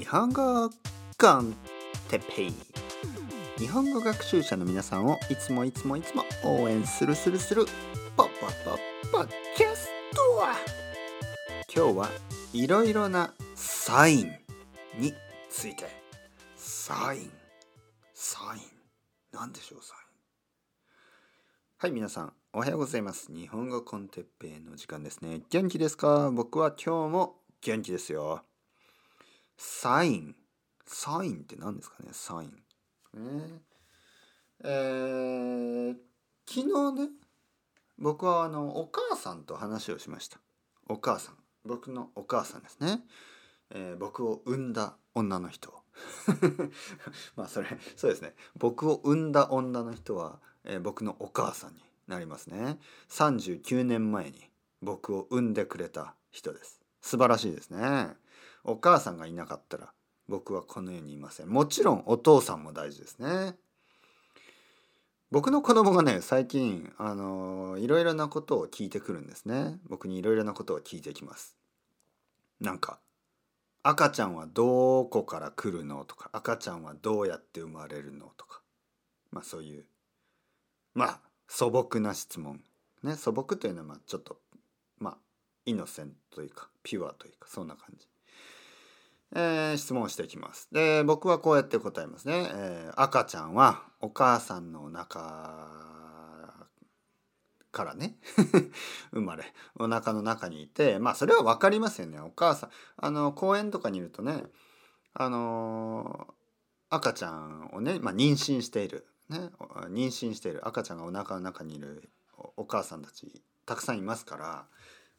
日本語コンテペイ。日本語学習者の皆さんをいつもいつもいつも応援するするする。ポッポッポッポッキャスト今日はいろいろなサインについて。サイン。サイン。何でしょうサイン。はい皆さんおはようございます。日本語コンテッペイの時間ですね。元気ですか？僕は今日も元気ですよ。サイン。サインって何ですかね？サイン。ねえー、昨日ね僕はあのお母さんと話をしました。お母さん。僕のお母さんですね、えー、僕を産んだ女の人 まあそれそうですね。僕を産んだ女の人は、えー、僕のお母さんになりますね。39年前に僕を産んでくれた人です。素晴らしいですね。お母さんがいなかったら僕はこの世にいません。もちろんお父さんも大事ですね。僕の子供がね最近あのいろいろなことを聞いてくるんですね。僕にいろいろなことを聞いてきます。なんか赤ちゃんはどこから来るのとか赤ちゃんはどうやって生まれるのとかまあそういうまあ素朴な質問。ね素朴というのはまちょっとまあイノセントというかピュアというかそんな感じ。えー、質問してきます。で、僕はこうやって答えますね。えー、赤ちゃんはお母さんのお腹からね 生まれお腹の中にいてまあそれは分かりますよねお母さんあの公園とかにいるとねあの赤ちゃんをね、まあ、妊娠している、ね、妊娠している赤ちゃんがお腹の中にいるお母さんたちたくさんいますから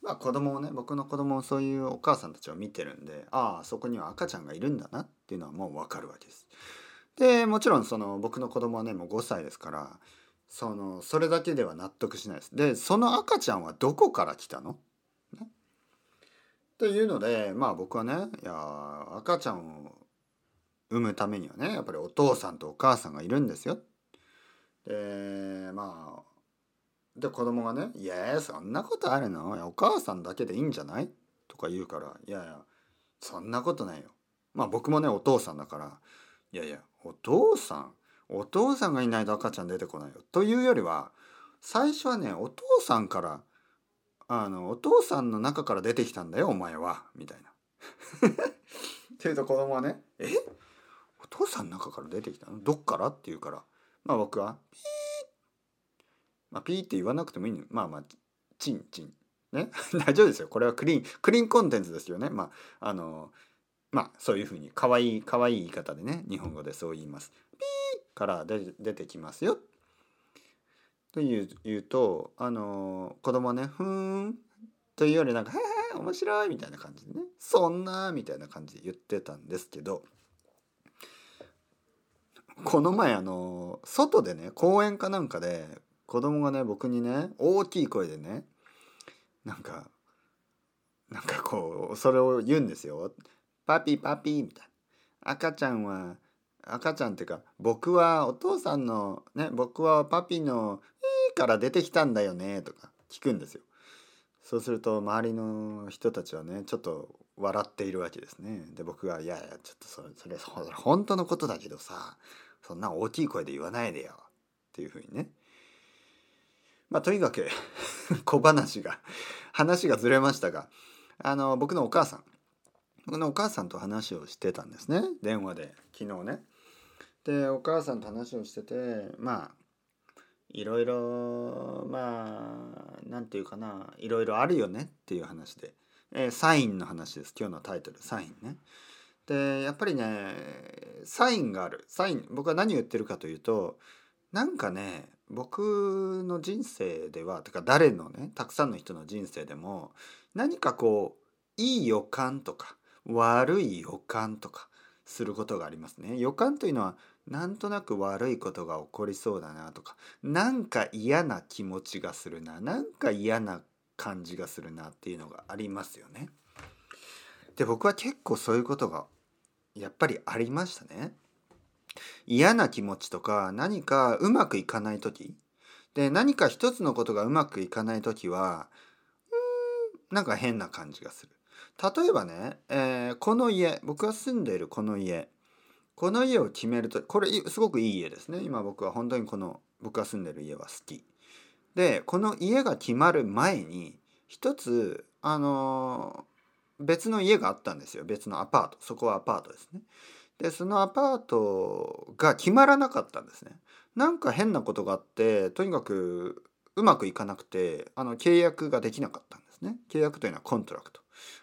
まあ子供をね僕の子供をそういうお母さんたちを見てるんでああそこには赤ちゃんがいるんだなっていうのはもう分かるわけです。でもちろんその僕の子供はねもう5歳ですからそのそれだけでは納得しないです。でその赤ちゃんはどこから来たの、ね、っていうのでまあ僕はねいや赤ちゃんを産むためにはねやっぱりお父さんとお母さんがいるんですよ。でまあで子供がね「いやそんなことあるの？お母さんだけでいいんじゃない?」とか言うから「いやいやそんなことないよ」まあ僕もねお父さんだから「いやいやお父さんお父さんがいないと赤ちゃん出てこないよ」というよりは最初はねお父さんからあのお父さんの中から出てきたんだよお前はみたいな。っていうと子供はね「え？お父さんの中から出てきたの？どっから?」って言うからまあ僕は「ピーまあ、ピーって言わなくてもいいのまあまあチンチン。ね？大丈夫ですよ。これはクリーンクリーンコンテンツですよね。まああのまあそういうふうにかわいいかわいい言い方でね日本語でそう言います。ピーから出てきますよ。という言うとあの子供はねふーんというよりなんか「へえ面白い」みたいな感じでね「そんな」みたいな感じで言ってたんですけどこの前あの外でね公園かなんかで子供がね僕にね大きい声でねなんかなんかこうそれを言うんですよ。パピパピみたいな。赤ちゃんは赤ちゃんっていうか僕はお父さんのね僕はパピの「いいから出てきたんだよね」とか聞くんですよ。そうすると周りの人たちはねちょっと笑っているわけですね。で僕が「いやいやちょっとそれそれそれ本当のことだけどさそんな大きい声で言わないでよ」っていうふうにねまあとにかく 小話が話がずれましたがあの僕のお母さん。僕のお母さんと話をしてたんですね。電話で昨日ね。でお母さんと話をしててまあいろいろまあ何て言うかないろいろあるよねっていう話で、えー、サインの話です。今日のタイトル。サインね。でやっぱりねサインがある。サイン僕は何を言ってるかというとなんかね僕の人生ではてか誰のねたくさんの人の人生でも何かこういい予感とか悪い予感とかすることがありますね。予感というのはなんとなく悪いことが起こりそうだなとかなんか嫌な気持ちがするななんか嫌な感じがするなっていうのがありますよね。で僕は結構そういうことがやっぱりありましたね。嫌な気持ちとか何かうまくいかない時。で何か一つのことがうまくいかない時はうんなんか変な感じがする。例えばね、えーこの家僕が住んでいるこの家。この家を決めるとこれすごくいい家ですね。今僕は本当にこの僕が住んでる家は好き。でこの家が決まる前に一つあのー別の家があったんですよ。別のアパート。そこはアパートですね。でそのアパートが決まらなかったんですね。なんか変なことがあってとにかくうまくいかなくてあの契約ができなかったんですね。契約というのは contract。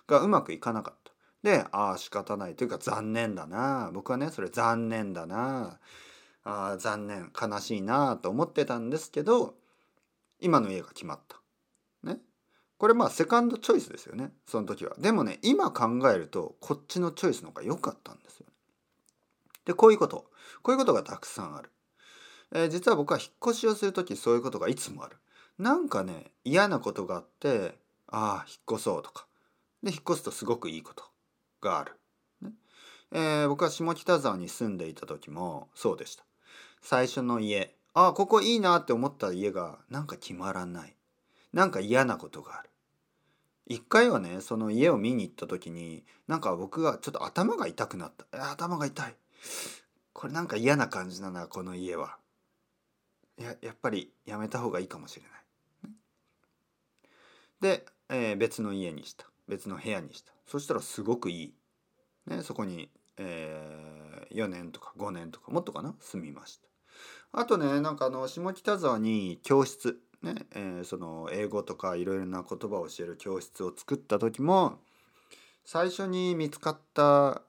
がうまくいかなかった。でああ仕方ない。というか残念だな。僕はねそれ残念だな。あ残念。悲しいなと思ってたんですけど今の家が決まった。ね。これまあ second choice ですよね。その時は。でもね今考えるとこっちのチョイスの方が良かったんです。でこういうこと。こういうことがたくさんある、えー実は僕は引っ越しをする時そういうことがいつもある。なんかね嫌なことがあってああ引っ越そうとか。で引っ越すとすごくいいことがある、ね。えー僕は下北沢に住んでいた時もそうでした。最初の家ああここいいなって思った家がなんか決まらない。なんか嫌なことがある。一回はねその家を見に行った時になんか僕がちょっと頭が痛くなった。え頭が痛い。これなんか嫌な感じだなこの家は。ややっぱりやめた方がいいかもしれない。で、えー別の家にした。別の部屋にした。そしたらすごくいい、ね、そこに、えー4年とか5年とかもっとかな？住みました。あとねなんかあの下北沢に教室。ね、えーその英語とかいろいろな言葉を教える教室を作った時も最初に見つかった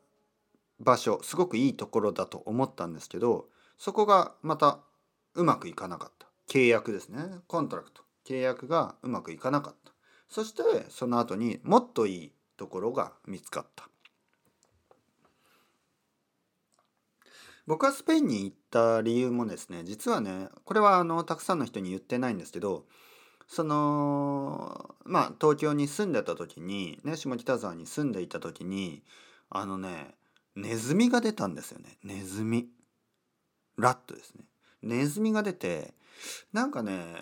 場所すごくいいところだと思ったんですけどそこがまたうまくいかなかった。契約ですね。 contract。契約がうまくいかなかった。そしてその後にもっといいところが見つかった。僕はスペインに行った理由もですね実はねこれはあのたくさんの人に言ってないんですけどそのまあ東京に住んでた時にね下北沢に住んでいた時にあのねネズミが出たんですよね。ネズミ。ラットですね。ネズミが出てなんかね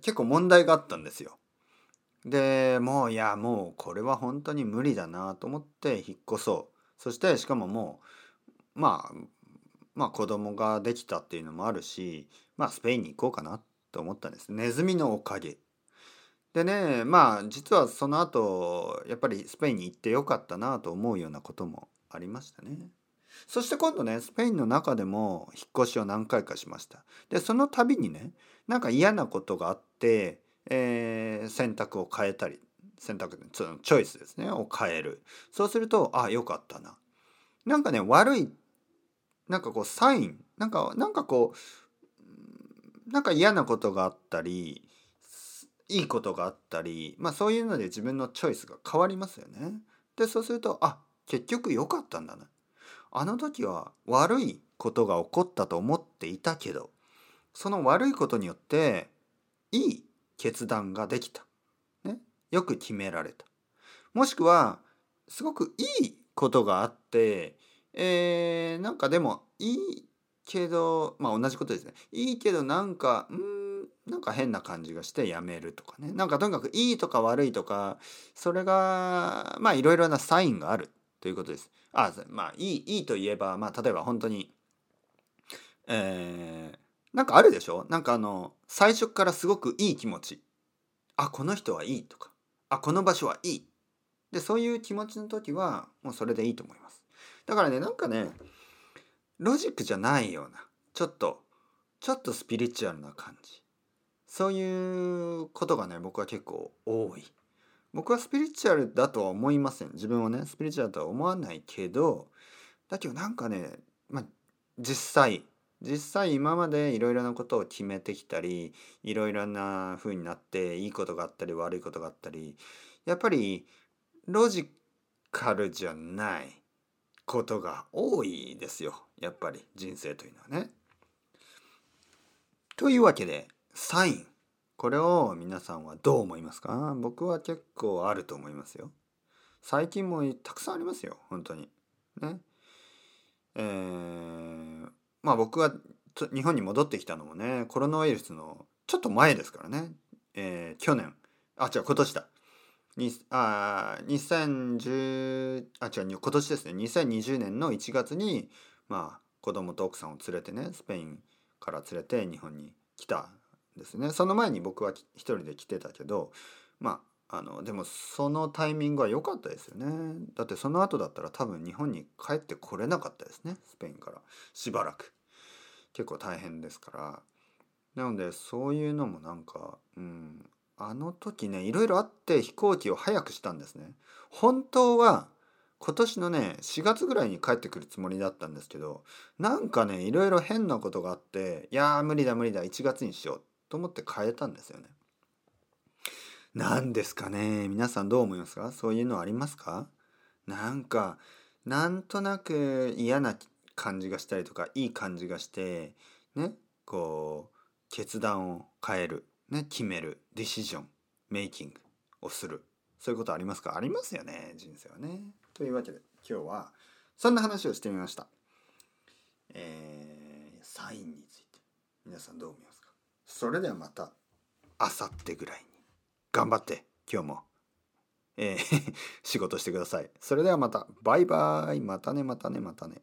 結構問題があったんですよ。でもういやもうこれは本当に無理だなと思って引っ越そう。そしてしかももうまあまあ子供ができたっていうのもあるしまあスペインに行こうかなと思ったんです。ネズミのおかげ。でねまあ実はその後やっぱりスペインに行ってよかったなと思うようなこともありましたね。そして今度ねスペインの中でも引っ越しを何回かしました。でその度にねなんか嫌なことがあって、えー選択を変えたり選択のチョイスですねを変える。そうするとあよかったな。なんかね悪いなんかこうサインなんかなんかこうなんか嫌なことがあったりいいことがあったりまあそういうので自分のチョイスが変わりますよね。でそうするとあ結局良かったんだな。あの時は悪いことが起こったと思っていたけどその悪いことによっていい決断ができた。ね、よく決められた。もしくはすごくいいことがあって、えー、なんかでもいいけどまあ同じことですね。いいけどなんかうんなんか変な感じがしてやめるとかね。なんかとにかくいいとか悪いとかそれがまあいろいろなサインがあるということです。あまあいいいいといえばまあ例えば本当にえー、なんかあるでしょ？なんかあの最初からすごくいい気持ち。あこの人はいいとか。あこの場所はいい。でそういう気持ちの時はもうそれでいいと思います。だからねなんかねロジックじゃないようなちょっとちょっとスピリチュアルな感じ。そういうことがね僕は結構多い。僕はスピリチュアルだとは思いません。自分をねスピリチュアルとは思わないけどだけどなんかね、まあ、実際実際今までいろいろなことを決めてきたりいろいろな風になっていいことがあったり悪いことがあったりやっぱりロジカルじゃないことが多いですよ。やっぱり人生というのはね。というわけでサイン。これを皆さんはどう思いますか？僕は結構あると思いますよ。最近もたくさんありますよ本当に。ね。えー、まあ僕は日本に戻ってきたのもねコロナウイルスのちょっと前ですからね、えー去年あ違う今年だにあ2010あ違う今年ですね2020年の1月にまあ子供と奥さんを連れてねスペインから連れて日本に来たですね。その前に僕は一人で来てたけどまああのでもそのタイミングは良かったですよね。だってその後だったら多分日本に帰ってこれなかったですね。スペインから。しばらく。結構大変ですから。なのでそういうのもなんかうんあの時ねいろいろあって飛行機を早くしたんですね。本当は今年のね4月ぐらいに帰ってくるつもりだったんですけどなんかねいろいろ変なことがあっていやー無理だ無理だ1月にしようってと思って変えたんですよね。何ですかね？皆さんどう思いますか？そういうのありますか？なんかなんとなく嫌な感じがしたりとかいい感じがしてねこう決断を変えるね、決める、ディシジョン、メイキングをする。そういうことありますか？ありますよね、人生はね。というわけで、今日は、そんな話をしてみました。えー、サインについて、皆さんどう思います？それではまた、あさってぐらいに、頑張って、今日も、えー 仕事してください。それではまた、バイバイ。またね、またね、またね。